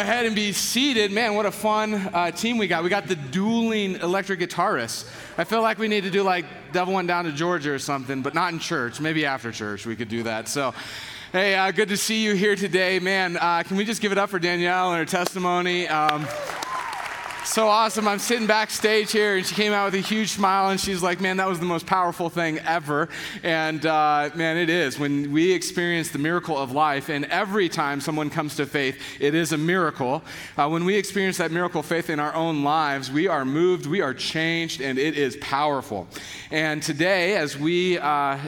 ahead and be seated. Man, what a fun uh, team we got. We got the dueling electric guitarists. I feel like we need to do like Devil Went Down to Georgia or something, but not in church. Maybe after church we could do that. So, hey, uh, good to see you here today. Man, uh, can we just give it up for Danielle and her testimony? Um, so awesome. I'm sitting backstage here, and she came out with a huge smile, and she's like, Man, that was the most powerful thing ever. And uh, man, it is. When we experience the miracle of life, and every time someone comes to faith, it is a miracle. Uh, when we experience that miracle faith in our own lives, we are moved, we are changed, and it is powerful. And today, as we uh,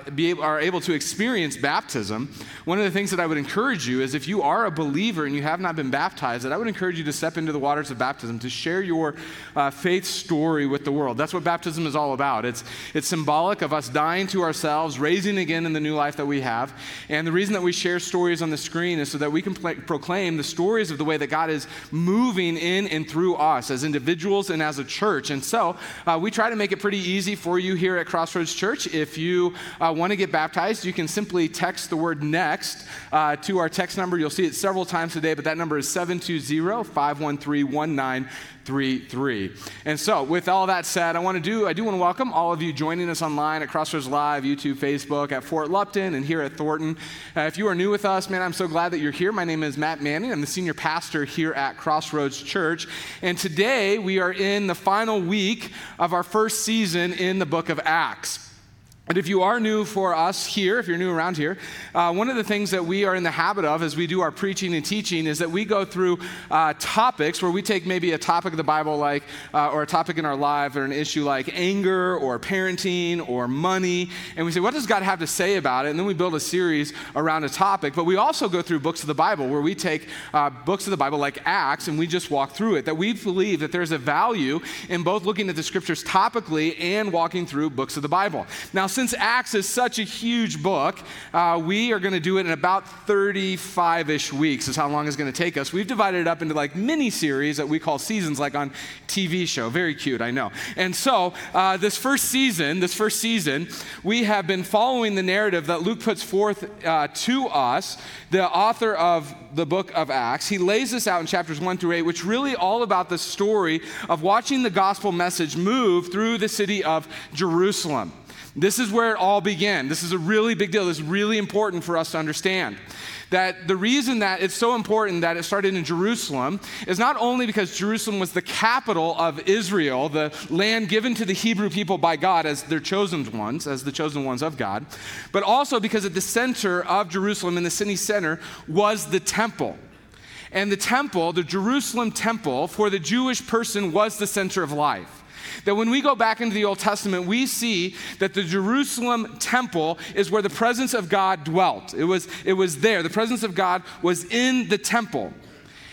are able to experience baptism, one of the things that I would encourage you is if you are a believer and you have not been baptized, that I would encourage you to step into the waters of baptism to share your your uh, faith story with the world. That's what baptism is all about. It's, it's symbolic of us dying to ourselves, raising again in the new life that we have. And the reason that we share stories on the screen is so that we can pl- proclaim the stories of the way that God is moving in and through us as individuals and as a church. And so uh, we try to make it pretty easy for you here at Crossroads Church. If you uh, want to get baptized, you can simply text the word next uh, to our text number. You'll see it several times today, but that number is 720 513 3 3. And so, with all that said, I want to do, I do want to welcome all of you joining us online at Crossroads Live, YouTube, Facebook, at Fort Lupton, and here at Thornton. Uh, if you are new with us, man, I'm so glad that you're here. My name is Matt Manning. I'm the senior pastor here at Crossroads Church. And today we are in the final week of our first season in the book of Acts. And if you are new for us here, if you're new around here, uh, one of the things that we are in the habit of as we do our preaching and teaching is that we go through uh, topics where we take maybe a topic of the Bible, like, uh, or a topic in our life, or an issue like anger, or parenting, or money, and we say, what does God have to say about it? And then we build a series around a topic. But we also go through books of the Bible where we take uh, books of the Bible, like Acts, and we just walk through it. That we believe that there's a value in both looking at the scriptures topically and walking through books of the Bible. Now, since Acts is such a huge book, uh, we are going to do it in about 35 ish weeks, is how long it's going to take us. We've divided it up into like mini series that we call seasons, like on TV show. Very cute, I know. And so, uh, this first season, this first season, we have been following the narrative that Luke puts forth uh, to us, the author of the book of Acts. He lays this out in chapters 1 through 8, which really all about the story of watching the gospel message move through the city of Jerusalem. This is where it all began. This is a really big deal. This is really important for us to understand. That the reason that it's so important that it started in Jerusalem is not only because Jerusalem was the capital of Israel, the land given to the Hebrew people by God as their chosen ones, as the chosen ones of God, but also because at the center of Jerusalem, in the city center, was the temple. And the temple, the Jerusalem temple, for the Jewish person was the center of life. That when we go back into the Old Testament, we see that the Jerusalem temple is where the presence of God dwelt. It was, it was there. The presence of God was in the temple.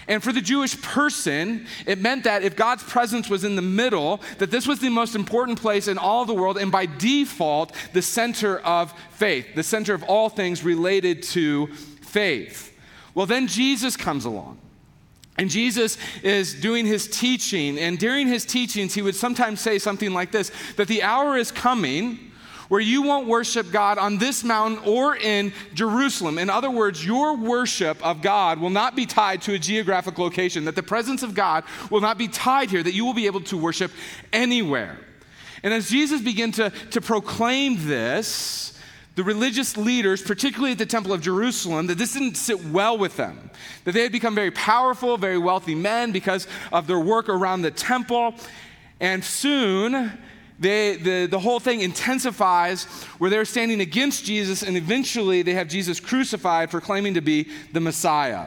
And for the Jewish person, it meant that if God's presence was in the middle, that this was the most important place in all of the world, and by default, the center of faith, the center of all things related to faith. Well, then Jesus comes along. And Jesus is doing his teaching. And during his teachings, he would sometimes say something like this that the hour is coming where you won't worship God on this mountain or in Jerusalem. In other words, your worship of God will not be tied to a geographic location, that the presence of God will not be tied here, that you will be able to worship anywhere. And as Jesus began to, to proclaim this, the religious leaders, particularly at the Temple of Jerusalem, that this didn't sit well with them. That they had become very powerful, very wealthy men because of their work around the temple. And soon, they, the, the whole thing intensifies where they're standing against Jesus, and eventually they have Jesus crucified for claiming to be the Messiah.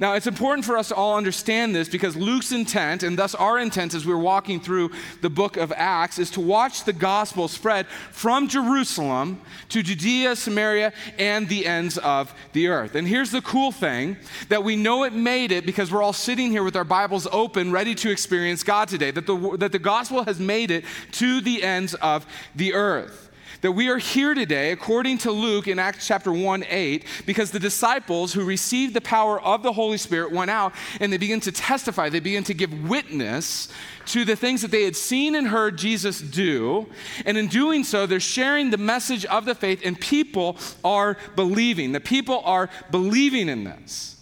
Now, it's important for us to all understand this because Luke's intent, and thus our intent as we're walking through the book of Acts, is to watch the gospel spread from Jerusalem to Judea, Samaria, and the ends of the earth. And here's the cool thing that we know it made it because we're all sitting here with our Bibles open, ready to experience God today, that the, that the gospel has made it to the ends of the earth that we are here today, according to Luke in Acts chapter 1 8, because the disciples who received the power of the Holy Spirit went out and they began to testify, they began to give witness to the things that they had seen and heard Jesus do. And in doing so, they're sharing the message of the faith, and people are believing. The people are believing in this.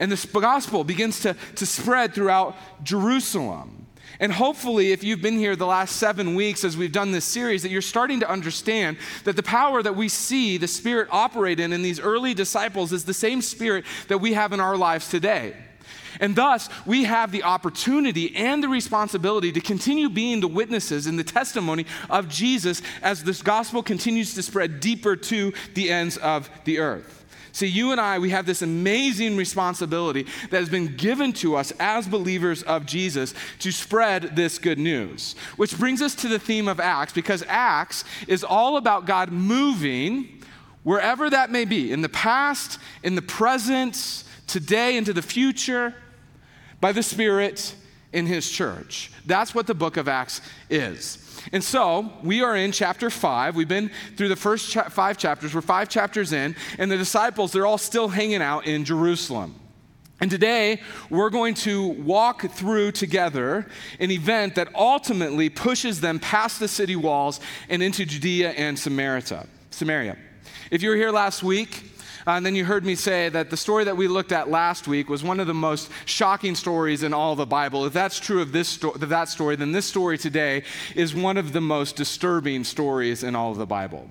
And this gospel begins to, to spread throughout Jerusalem. And hopefully, if you've been here the last seven weeks as we've done this series, that you're starting to understand that the power that we see the Spirit operate in in these early disciples is the same Spirit that we have in our lives today. And thus, we have the opportunity and the responsibility to continue being the witnesses and the testimony of Jesus as this gospel continues to spread deeper to the ends of the earth. See, you and I, we have this amazing responsibility that has been given to us as believers of Jesus to spread this good news. Which brings us to the theme of Acts, because Acts is all about God moving wherever that may be in the past, in the present, today, into the future by the Spirit in His church. That's what the book of Acts is. And so we are in chapter five. We've been through the first cha- five chapters. We're five chapters in, and the disciples, they're all still hanging out in Jerusalem. And today, we're going to walk through together an event that ultimately pushes them past the city walls and into Judea and Samaria. Samaria. If you were here last week, uh, and then you heard me say that the story that we looked at last week was one of the most shocking stories in all the Bible. If that's true of, this sto- of that story, then this story today is one of the most disturbing stories in all of the Bible.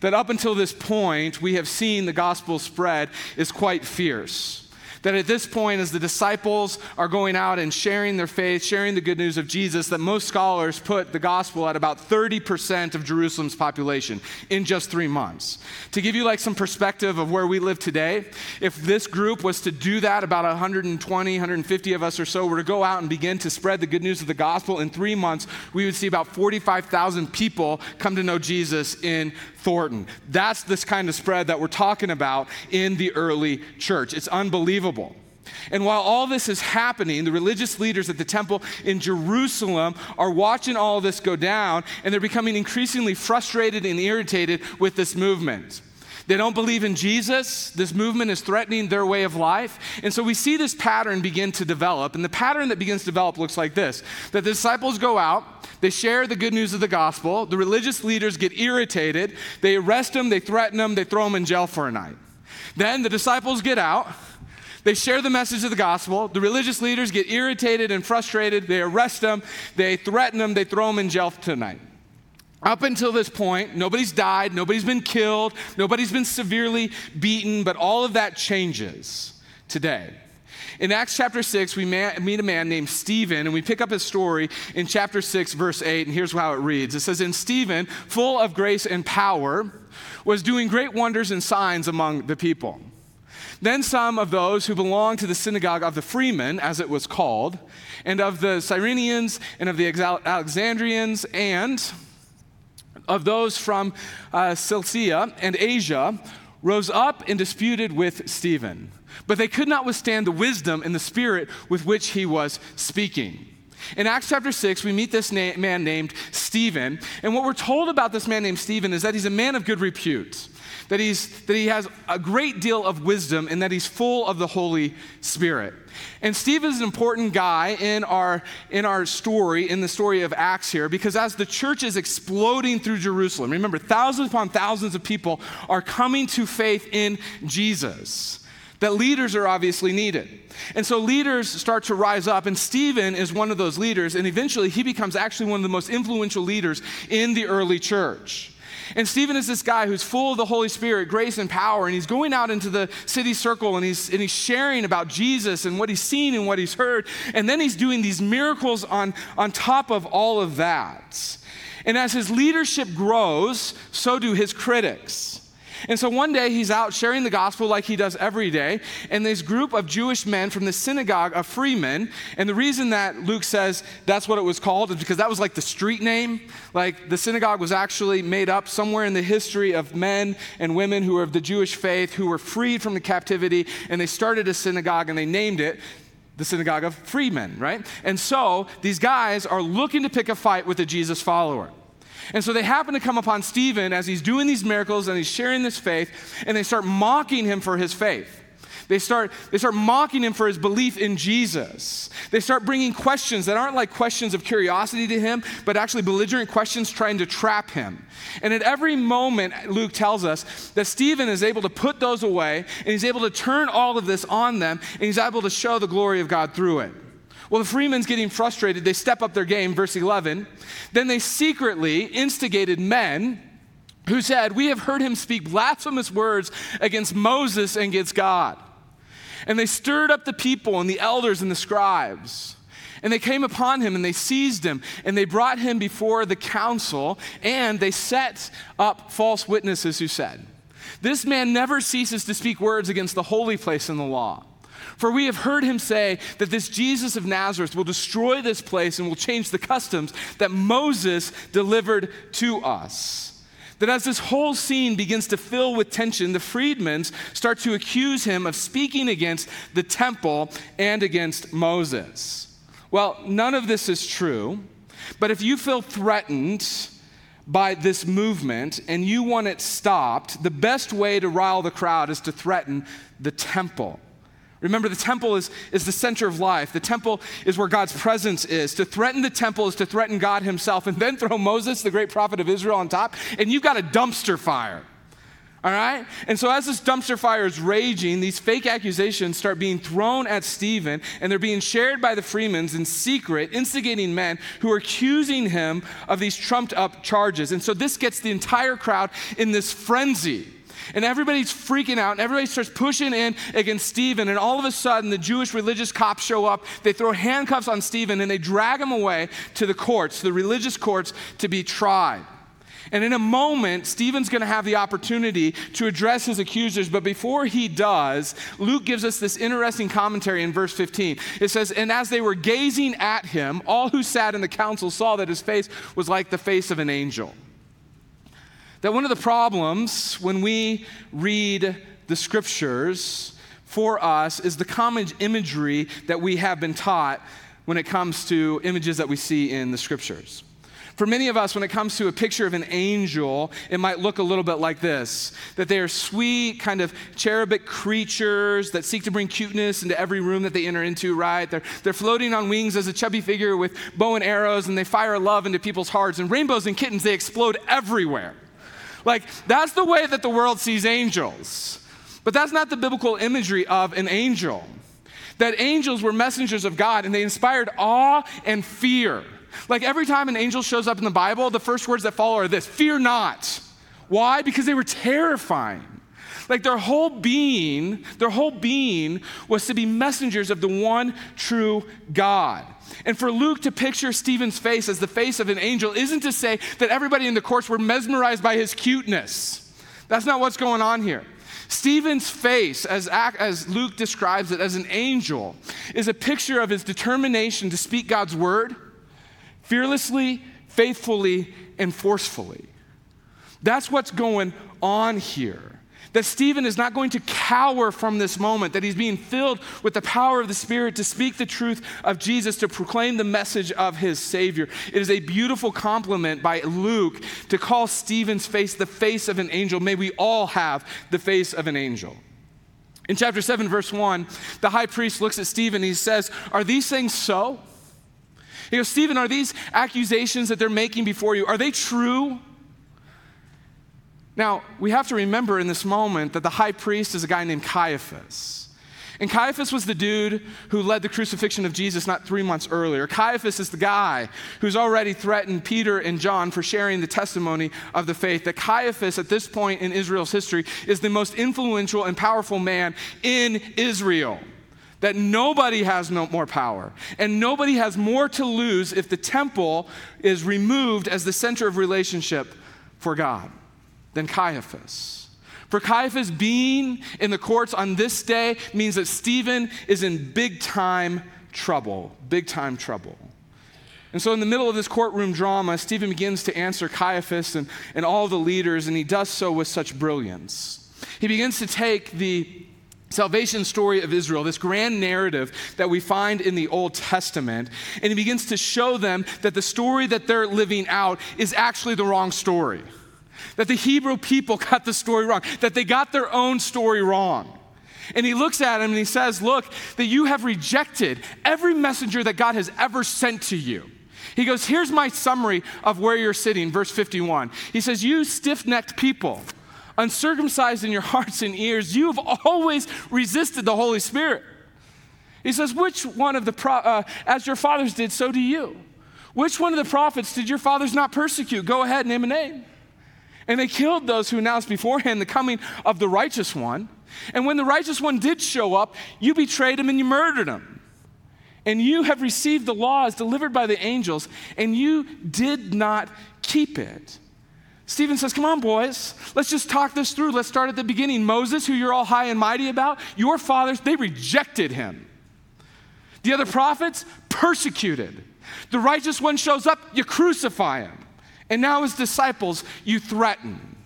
That up until this point, we have seen the gospel spread is quite fierce. That at this point, as the disciples are going out and sharing their faith, sharing the good news of Jesus, that most scholars put the gospel at about 30% of Jerusalem's population in just three months. To give you like some perspective of where we live today, if this group was to do that, about 120, 150 of us or so were to go out and begin to spread the good news of the gospel in three months, we would see about 45,000 people come to know Jesus in Thornton. That's this kind of spread that we're talking about in the early church. It's unbelievable. And while all this is happening, the religious leaders at the temple in Jerusalem are watching all this go down, and they're becoming increasingly frustrated and irritated with this movement. They don't believe in Jesus. This movement is threatening their way of life. And so we see this pattern begin to develop. And the pattern that begins to develop looks like this that the disciples go out, they share the good news of the gospel. The religious leaders get irritated. They arrest them, they threaten them, they throw them in jail for a night. Then the disciples get out. They share the message of the gospel. The religious leaders get irritated and frustrated. They arrest them, they threaten them, they throw them in jail for tonight. Up until this point, nobody's died, nobody's been killed, nobody's been severely beaten, but all of that changes today. In Acts chapter 6, we meet a man named Stephen, and we pick up his story in chapter 6, verse 8, and here's how it reads It says, And Stephen, full of grace and power, was doing great wonders and signs among the people. Then some of those who belonged to the synagogue of the freemen, as it was called, and of the Cyrenians, and of the Alexandrians, and of those from uh, Cilicia and Asia, rose up and disputed with Stephen. But they could not withstand the wisdom and the spirit with which he was speaking. In Acts chapter 6, we meet this na- man named Stephen. And what we're told about this man named Stephen is that he's a man of good repute, that, he's, that he has a great deal of wisdom, and that he's full of the Holy Spirit. And Stephen is an important guy in our, in our story, in the story of Acts here, because as the church is exploding through Jerusalem, remember, thousands upon thousands of people are coming to faith in Jesus that leaders are obviously needed. And so leaders start to rise up, and Stephen is one of those leaders, and eventually he becomes actually one of the most influential leaders in the early church. And Stephen is this guy who's full of the Holy Spirit, grace, and power, and he's going out into the city circle and he's, and he's sharing about Jesus and what he's seen and what he's heard. And then he's doing these miracles on, on top of all of that. And as his leadership grows, so do his critics. And so one day he's out sharing the gospel like he does every day, and this group of Jewish men from the synagogue of freemen, and the reason that Luke says that's what it was called is because that was like the street name. Like the synagogue was actually made up somewhere in the history of men and women who were of the Jewish faith who were freed from the captivity, and they started a synagogue and they named it the synagogue of freemen, right? And so these guys are looking to pick a fight with a Jesus follower. And so they happen to come upon Stephen as he's doing these miracles and he's sharing this faith, and they start mocking him for his faith. They start, they start mocking him for his belief in Jesus. They start bringing questions that aren't like questions of curiosity to him, but actually belligerent questions trying to trap him. And at every moment, Luke tells us that Stephen is able to put those away and he's able to turn all of this on them and he's able to show the glory of God through it. Well, the freemen's getting frustrated. They step up their game, verse 11. Then they secretly instigated men who said, We have heard him speak blasphemous words against Moses and against God. And they stirred up the people and the elders and the scribes. And they came upon him and they seized him and they brought him before the council and they set up false witnesses who said, This man never ceases to speak words against the holy place in the law. For we have heard him say that this Jesus of Nazareth will destroy this place and will change the customs that Moses delivered to us. That as this whole scene begins to fill with tension, the freedmen start to accuse him of speaking against the temple and against Moses. Well, none of this is true, but if you feel threatened, by this movement and you want it stopped, the best way to rile the crowd is to threaten the temple. Remember, the temple is, is the center of life. The temple is where God's presence is. To threaten the temple is to threaten God Himself, and then throw Moses, the great prophet of Israel, on top, and you've got a dumpster fire. All right? And so, as this dumpster fire is raging, these fake accusations start being thrown at Stephen, and they're being shared by the Freemans in secret, instigating men who are accusing him of these trumped up charges. And so, this gets the entire crowd in this frenzy and everybody's freaking out, and everybody starts pushing in against Stephen. And all of a sudden, the Jewish religious cops show up. They throw handcuffs on Stephen and they drag him away to the courts, the religious courts, to be tried. And in a moment, Stephen's going to have the opportunity to address his accusers. But before he does, Luke gives us this interesting commentary in verse 15. It says, And as they were gazing at him, all who sat in the council saw that his face was like the face of an angel. That one of the problems when we read the scriptures for us is the common imagery that we have been taught when it comes to images that we see in the scriptures. For many of us, when it comes to a picture of an angel, it might look a little bit like this that they are sweet, kind of cherubic creatures that seek to bring cuteness into every room that they enter into, right? They're, they're floating on wings as a chubby figure with bow and arrows, and they fire love into people's hearts. And rainbows and kittens, they explode everywhere. Like, that's the way that the world sees angels. But that's not the biblical imagery of an angel. That angels were messengers of God and they inspired awe and fear. Like every time an angel shows up in the Bible, the first words that follow are this fear not. Why? Because they were terrifying. Like their whole being, their whole being was to be messengers of the one true God. And for Luke to picture Stephen's face as the face of an angel isn't to say that everybody in the courts were mesmerized by his cuteness. That's not what's going on here. Stephen's face, as, as Luke describes it as an angel, is a picture of his determination to speak God's word fearlessly, faithfully, and forcefully. That's what's going on here. That Stephen is not going to cower from this moment, that he's being filled with the power of the Spirit to speak the truth of Jesus, to proclaim the message of his Savior. It is a beautiful compliment by Luke to call Stephen's face the face of an angel. May we all have the face of an angel. In chapter 7, verse 1, the high priest looks at Stephen he says, Are these things so? He goes, Stephen, are these accusations that they're making before you, are they true? Now, we have to remember in this moment that the high priest is a guy named Caiaphas. And Caiaphas was the dude who led the crucifixion of Jesus not three months earlier. Caiaphas is the guy who's already threatened Peter and John for sharing the testimony of the faith. That Caiaphas, at this point in Israel's history, is the most influential and powerful man in Israel. That nobody has no more power and nobody has more to lose if the temple is removed as the center of relationship for God than Caiaphas. For Caiaphas being in the courts on this day means that Stephen is in big time trouble, big time trouble. And so, in the middle of this courtroom drama, Stephen begins to answer Caiaphas and, and all the leaders, and he does so with such brilliance. He begins to take the salvation story of Israel, this grand narrative that we find in the Old Testament, and he begins to show them that the story that they're living out is actually the wrong story that the Hebrew people got the story wrong, that they got their own story wrong. And he looks at him and he says, Look, that you have rejected every messenger that God has ever sent to you. He goes, Here's my summary of where you're sitting, verse 51. He says, You stiff necked people, uncircumcised in your hearts and ears, you have always resisted the Holy Spirit. He says, Which one of the, pro- uh, as your fathers did, so do you. Which one of the prophets did your fathers not persecute? Go ahead, name a name. And they killed those who announced beforehand the coming of the righteous one. And when the righteous one did show up, you betrayed him and you murdered him. And you have received the laws delivered by the angels, and you did not keep it. Stephen says, Come on, boys, let's just talk this through. Let's start at the beginning. Moses, who you're all high and mighty about, your fathers, they rejected him. The other prophets, persecuted. The righteous one shows up, you crucify him. And now, as disciples, you threaten.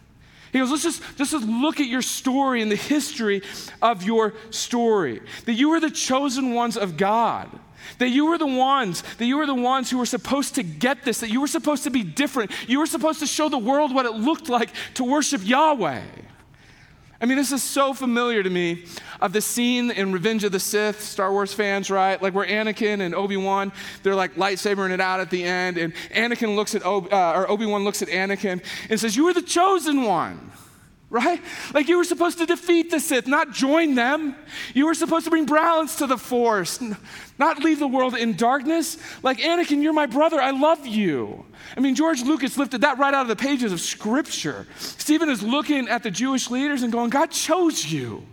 He goes, let's just, let's just look at your story and the history of your story. That you were the chosen ones of God. That you were the ones, that you were the ones who were supposed to get this, that you were supposed to be different. You were supposed to show the world what it looked like to worship Yahweh. I mean, this is so familiar to me of the scene in Revenge of the Sith, Star Wars fans, right? Like where Anakin and Obi Wan, they're like lightsabering it out at the end, and Anakin looks at, Ob- uh, or Obi Wan looks at Anakin and says, You were the chosen one right? Like you were supposed to defeat the Sith, not join them. You were supposed to bring balance to the Force, not leave the world in darkness. Like Anakin, you're my brother. I love you. I mean, George Lucas lifted that right out of the pages of Scripture. Stephen is looking at the Jewish leaders and going, God chose you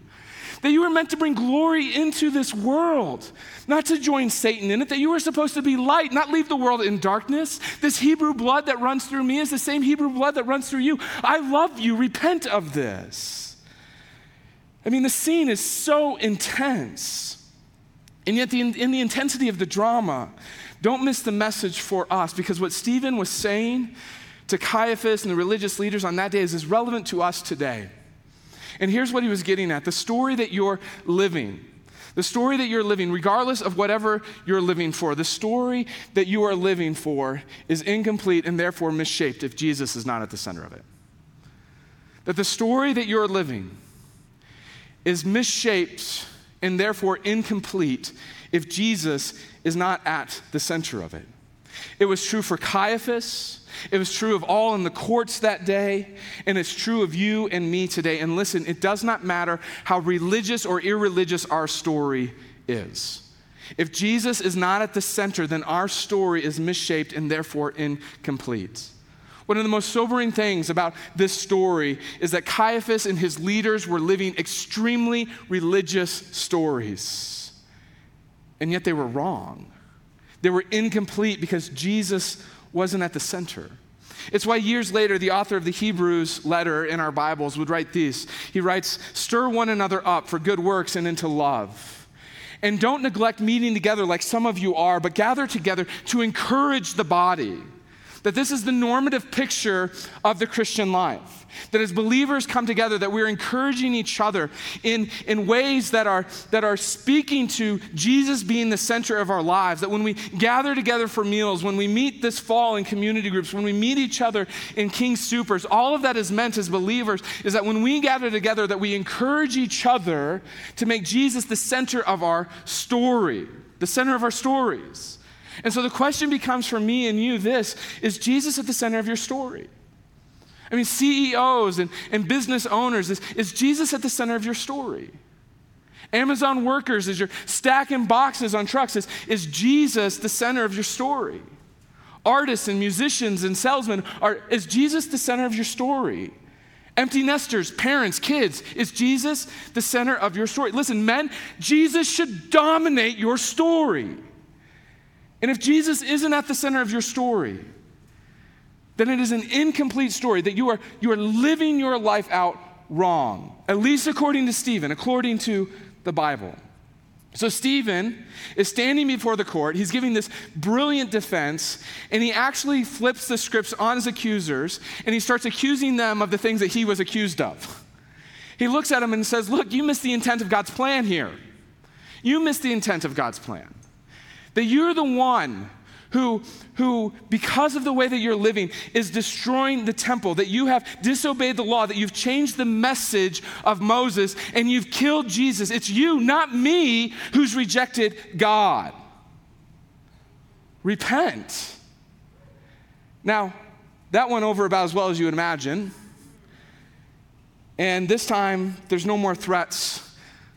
that you were meant to bring glory into this world, not to join Satan in it, that you were supposed to be light, not leave the world in darkness. This Hebrew blood that runs through me is the same Hebrew blood that runs through you. I love you. Repent of this. I mean, the scene is so intense. And yet, the, in the intensity of the drama, don't miss the message for us because what Stephen was saying to Caiaphas and the religious leaders on that day is as relevant to us today. And here's what he was getting at the story that you're living. The story that you're living, regardless of whatever you're living for, the story that you are living for is incomplete and therefore misshaped if Jesus is not at the center of it. That the story that you're living is misshaped and therefore incomplete if Jesus is not at the center of it. It was true for Caiaphas. It was true of all in the courts that day, and it's true of you and me today. And listen, it does not matter how religious or irreligious our story is. If Jesus is not at the center, then our story is misshaped and therefore incomplete. One of the most sobering things about this story is that Caiaphas and his leaders were living extremely religious stories. And yet they were wrong. They were incomplete because Jesus wasn't at the center. It's why years later, the author of the Hebrews letter in our Bibles would write this. He writes, Stir one another up for good works and into love. And don't neglect meeting together like some of you are, but gather together to encourage the body. That this is the normative picture of the Christian life. That as believers come together, that we're encouraging each other in, in ways that are, that are speaking to Jesus being the center of our lives. That when we gather together for meals, when we meet this fall in community groups, when we meet each other in King Soopers, all of that is meant as believers is that when we gather together, that we encourage each other to make Jesus the center of our story, the center of our stories. And so the question becomes for me and you this is Jesus at the center of your story? I mean, CEOs and, and business owners, is, is Jesus at the center of your story? Amazon workers, as you're stacking boxes on trucks, is, is Jesus the center of your story? Artists and musicians and salesmen, are, is Jesus the center of your story? Empty nesters, parents, kids, is Jesus the center of your story? Listen, men, Jesus should dominate your story. And if Jesus isn't at the center of your story, then it is an incomplete story that you are, you are living your life out wrong, at least according to Stephen, according to the Bible. So, Stephen is standing before the court. He's giving this brilliant defense, and he actually flips the scripts on his accusers, and he starts accusing them of the things that he was accused of. He looks at them and says, Look, you missed the intent of God's plan here. You missed the intent of God's plan. That you're the one who, who, because of the way that you're living, is destroying the temple, that you have disobeyed the law, that you've changed the message of Moses, and you've killed Jesus. It's you, not me, who's rejected God. Repent. Now, that went over about as well as you would imagine. And this time, there's no more threats,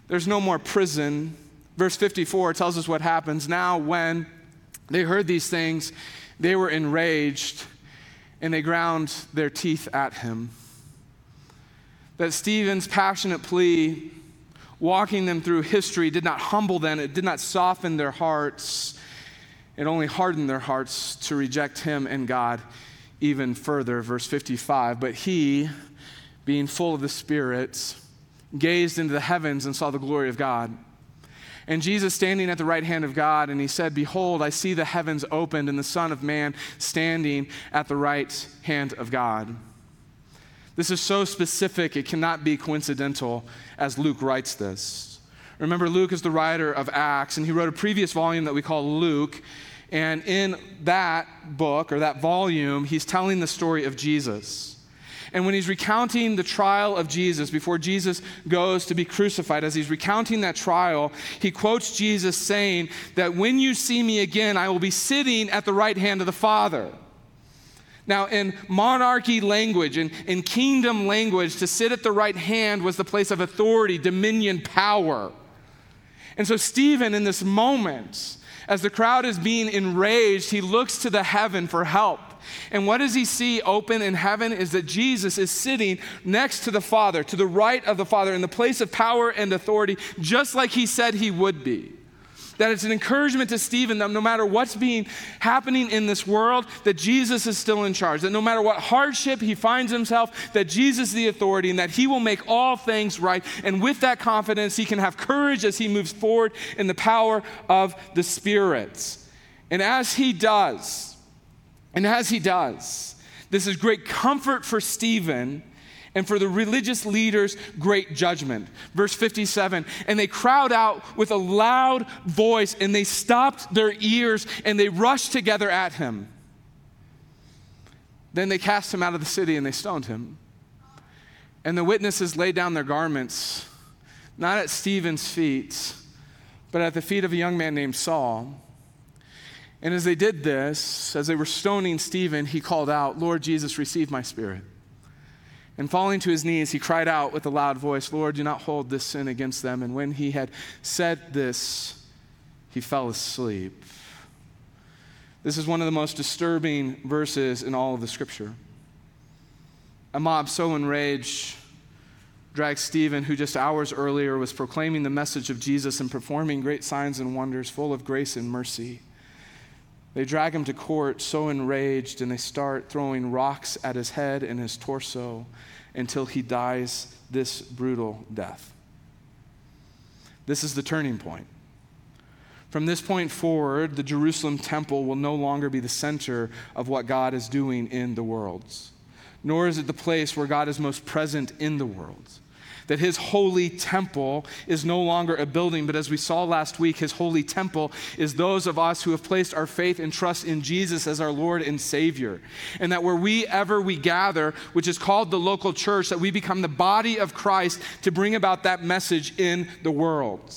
there's no more prison. Verse 54 tells us what happens. Now, when they heard these things, they were enraged, and they ground their teeth at him. That Stephen's passionate plea, walking them through history, did not humble them, it did not soften their hearts. It only hardened their hearts to reject him and God even further. Verse 55 But he, being full of the Spirit, gazed into the heavens and saw the glory of God and Jesus standing at the right hand of God, and he said, Behold, I see the heavens opened and the Son of Man standing at the right hand of God. This is so specific, it cannot be coincidental as Luke writes this. Remember, Luke is the writer of Acts, and he wrote a previous volume that we call Luke. And in that book or that volume, he's telling the story of Jesus. And when he's recounting the trial of Jesus before Jesus goes to be crucified, as he's recounting that trial, he quotes Jesus saying that when you see me again, I will be sitting at the right hand of the Father. Now, in monarchy language, in, in kingdom language, to sit at the right hand was the place of authority, dominion, power. And so, Stephen, in this moment, as the crowd is being enraged, he looks to the heaven for help. And what does he see open in heaven is that Jesus is sitting next to the Father, to the right of the Father, in the place of power and authority, just like he said he would be. That it's an encouragement to Stephen that no matter what's being happening in this world, that Jesus is still in charge. That no matter what hardship he finds himself, that Jesus is the authority and that he will make all things right. And with that confidence, he can have courage as he moves forward in the power of the spirits. And as he does, and as he does, this is great comfort for Stephen and for the religious leaders, great judgment. Verse 57 And they crowd out with a loud voice, and they stopped their ears, and they rushed together at him. Then they cast him out of the city, and they stoned him. And the witnesses laid down their garments, not at Stephen's feet, but at the feet of a young man named Saul. And as they did this, as they were stoning Stephen, he called out, Lord Jesus, receive my spirit. And falling to his knees, he cried out with a loud voice, Lord, do not hold this sin against them. And when he had said this, he fell asleep. This is one of the most disturbing verses in all of the scripture. A mob so enraged dragged Stephen, who just hours earlier was proclaiming the message of Jesus and performing great signs and wonders full of grace and mercy. They drag him to court so enraged, and they start throwing rocks at his head and his torso until he dies this brutal death. This is the turning point. From this point forward, the Jerusalem temple will no longer be the center of what God is doing in the world, nor is it the place where God is most present in the world that his holy temple is no longer a building, but as we saw last week, his holy temple is those of us who have placed our faith and trust in Jesus as our Lord and Savior. And that where we ever we gather, which is called the local church, that we become the body of Christ to bring about that message in the world.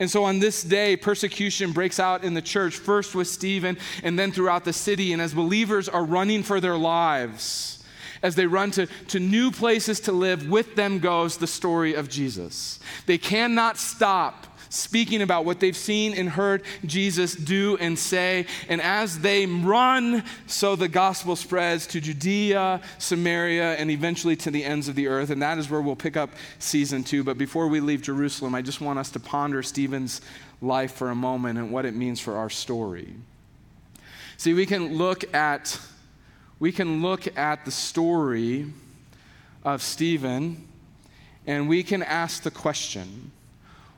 And so on this day, persecution breaks out in the church, first with Stephen and then throughout the city. And as believers are running for their lives, as they run to, to new places to live, with them goes the story of Jesus. They cannot stop speaking about what they've seen and heard Jesus do and say. And as they run, so the gospel spreads to Judea, Samaria, and eventually to the ends of the earth. And that is where we'll pick up season two. But before we leave Jerusalem, I just want us to ponder Stephen's life for a moment and what it means for our story. See, we can look at we can look at the story of Stephen and we can ask the question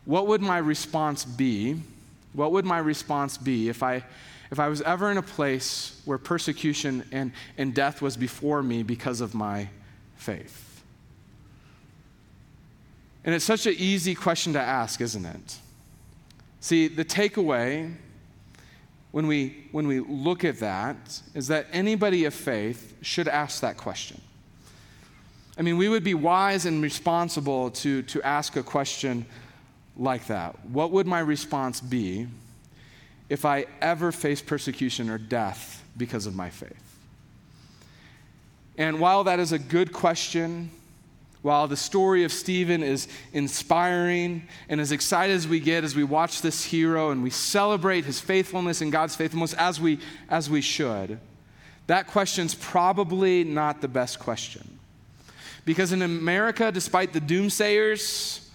what would my response be? What would my response be if I, if I was ever in a place where persecution and, and death was before me because of my faith? And it's such an easy question to ask, isn't it? See, the takeaway when we, when we look at that is that anybody of faith should ask that question. I mean, we would be wise and responsible to, to ask a question like that. What would my response be if I ever face persecution or death because of my faith? And while that is a good question, while the story of Stephen is inspiring and as excited as we get as we watch this hero and we celebrate his faithfulness and God's faithfulness as we, as we should, that question's probably not the best question. Because in America, despite the doomsayers,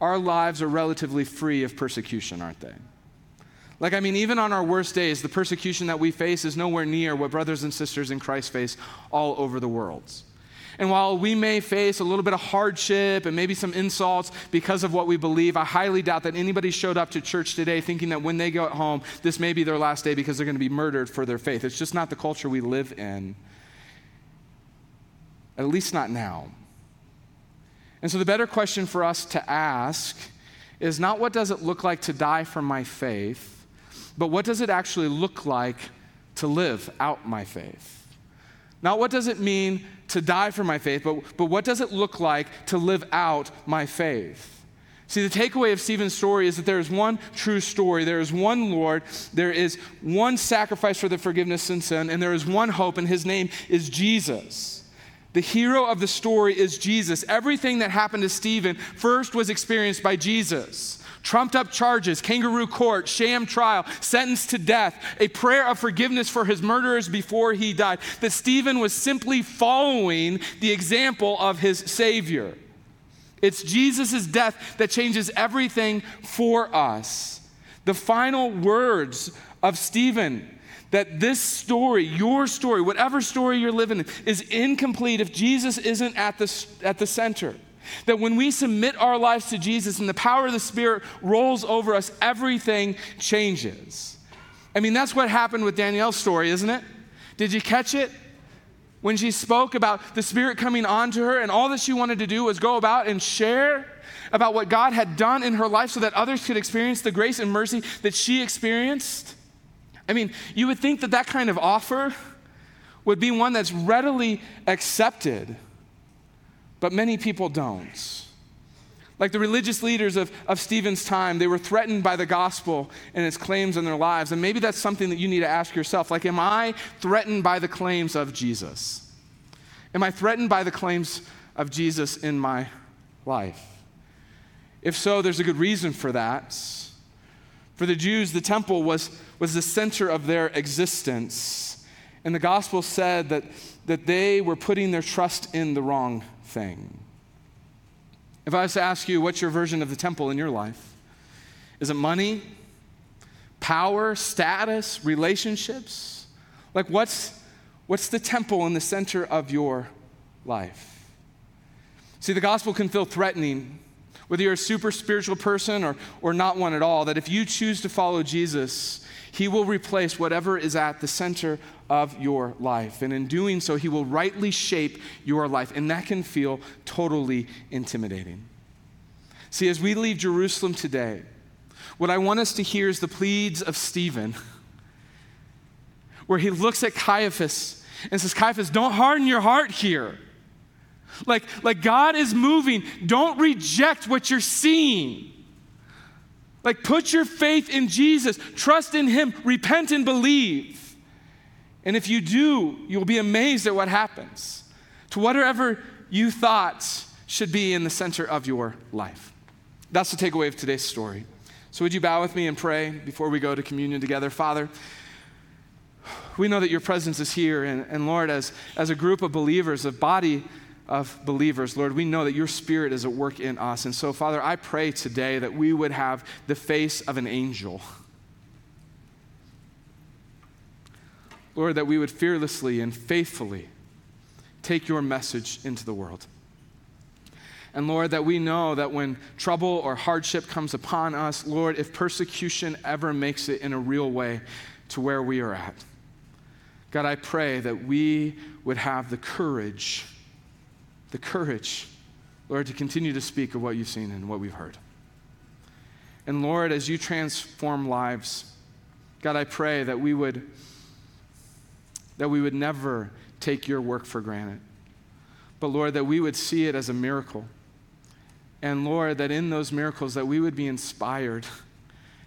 our lives are relatively free of persecution, aren't they? Like, I mean, even on our worst days, the persecution that we face is nowhere near what brothers and sisters in Christ face all over the world. And while we may face a little bit of hardship and maybe some insults because of what we believe, I highly doubt that anybody showed up to church today thinking that when they go home, this may be their last day because they're going to be murdered for their faith. It's just not the culture we live in, at least not now. And so, the better question for us to ask is not what does it look like to die for my faith, but what does it actually look like to live out my faith? Not what does it mean to die for my faith, but, but what does it look like to live out my faith? See, the takeaway of Stephen's story is that there is one true story. There is one Lord. There is one sacrifice for the forgiveness of sin, and there is one hope, and his name is Jesus. The hero of the story is Jesus. Everything that happened to Stephen first was experienced by Jesus trumped up charges, kangaroo court, sham trial, sentenced to death, a prayer of forgiveness for his murderers before he died. That Stephen was simply following the example of his Savior. It's Jesus' death that changes everything for us. The final words of Stephen that this story, your story, whatever story you're living in, is incomplete if Jesus isn't at the, at the center. That when we submit our lives to Jesus and the power of the Spirit rolls over us, everything changes. I mean, that's what happened with Danielle's story, isn't it? Did you catch it? When she spoke about the Spirit coming onto her, and all that she wanted to do was go about and share about what God had done in her life so that others could experience the grace and mercy that she experienced. I mean, you would think that that kind of offer would be one that's readily accepted. But many people don't. Like the religious leaders of, of Stephen's time, they were threatened by the gospel and its claims in their lives. And maybe that's something that you need to ask yourself. Like, am I threatened by the claims of Jesus? Am I threatened by the claims of Jesus in my life? If so, there's a good reason for that. For the Jews, the temple was, was the center of their existence. And the gospel said that, that they were putting their trust in the wrong thing. If I was to ask you, what's your version of the temple in your life? Is it money, power, status, relationships? Like, what's, what's the temple in the center of your life? See, the gospel can feel threatening, whether you're a super spiritual person or, or not one at all, that if you choose to follow Jesus, he will replace whatever is at the center of your life. And in doing so, He will rightly shape your life. And that can feel totally intimidating. See, as we leave Jerusalem today, what I want us to hear is the pleads of Stephen, where he looks at Caiaphas and says, Caiaphas, don't harden your heart here. Like, like God is moving. Don't reject what you're seeing. Like, put your faith in Jesus, trust in Him, repent and believe. And if you do, you'll be amazed at what happens to whatever you thought should be in the center of your life. That's the takeaway of today's story. So, would you bow with me and pray before we go to communion together? Father, we know that your presence is here. And, and Lord, as, as a group of believers, a body of believers, Lord, we know that your spirit is at work in us. And so, Father, I pray today that we would have the face of an angel. Lord, that we would fearlessly and faithfully take your message into the world. And Lord, that we know that when trouble or hardship comes upon us, Lord, if persecution ever makes it in a real way to where we are at, God, I pray that we would have the courage the courage, Lord, to continue to speak of what you've seen and what we've heard. And Lord, as you transform lives, God, I pray that we would that we would never take your work for granted. But Lord, that we would see it as a miracle. And Lord, that in those miracles that we would be inspired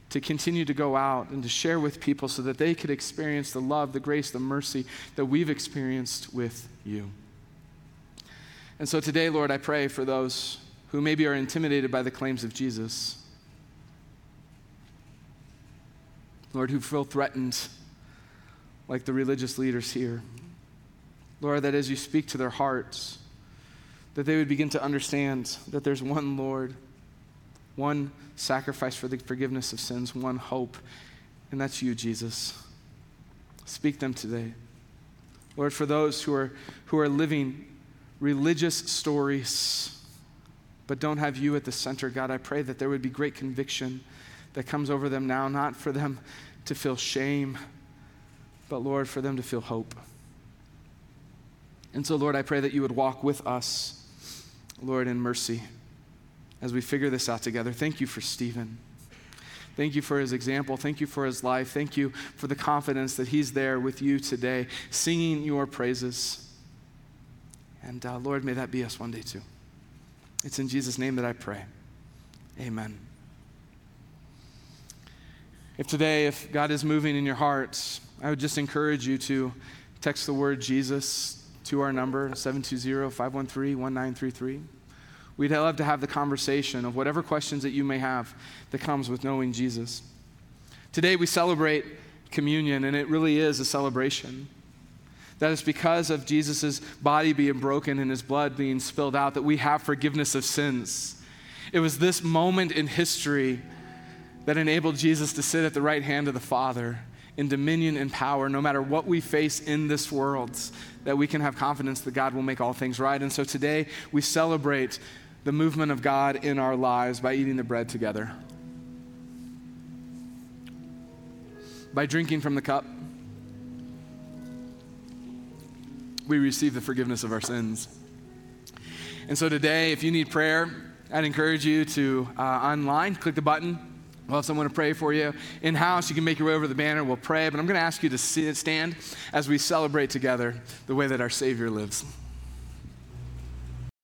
to continue to go out and to share with people so that they could experience the love, the grace, the mercy that we've experienced with you. And so today, Lord, I pray for those who maybe are intimidated by the claims of Jesus. Lord, who feel threatened like the religious leaders here. Lord, that as you speak to their hearts, that they would begin to understand that there's one Lord one sacrifice for the forgiveness of sins, one hope, and that's you, Jesus. Speak them today. Lord, for those who are, who are living religious stories but don't have you at the center, God, I pray that there would be great conviction that comes over them now, not for them to feel shame, but Lord, for them to feel hope. And so, Lord, I pray that you would walk with us, Lord, in mercy as we figure this out together. Thank you for Stephen. Thank you for his example. Thank you for his life. Thank you for the confidence that he's there with you today, singing your praises. And uh, Lord, may that be us one day too. It's in Jesus' name that I pray. Amen. If today, if God is moving in your hearts, I would just encourage you to text the word Jesus to our number, 720 513 1933. We'd love to have the conversation of whatever questions that you may have that comes with knowing Jesus. Today we celebrate communion, and it really is a celebration. That is because of Jesus' body being broken and his blood being spilled out that we have forgiveness of sins. It was this moment in history that enabled Jesus to sit at the right hand of the Father in dominion and power, no matter what we face in this world, that we can have confidence that God will make all things right. And so today we celebrate the movement of God in our lives by eating the bread together, by drinking from the cup. We receive the forgiveness of our sins. And so today, if you need prayer, I'd encourage you to uh, online click the button. We'll have someone to pray for you. In house, you can make your way over the banner. We'll pray. But I'm going to ask you to stand as we celebrate together the way that our Savior lives.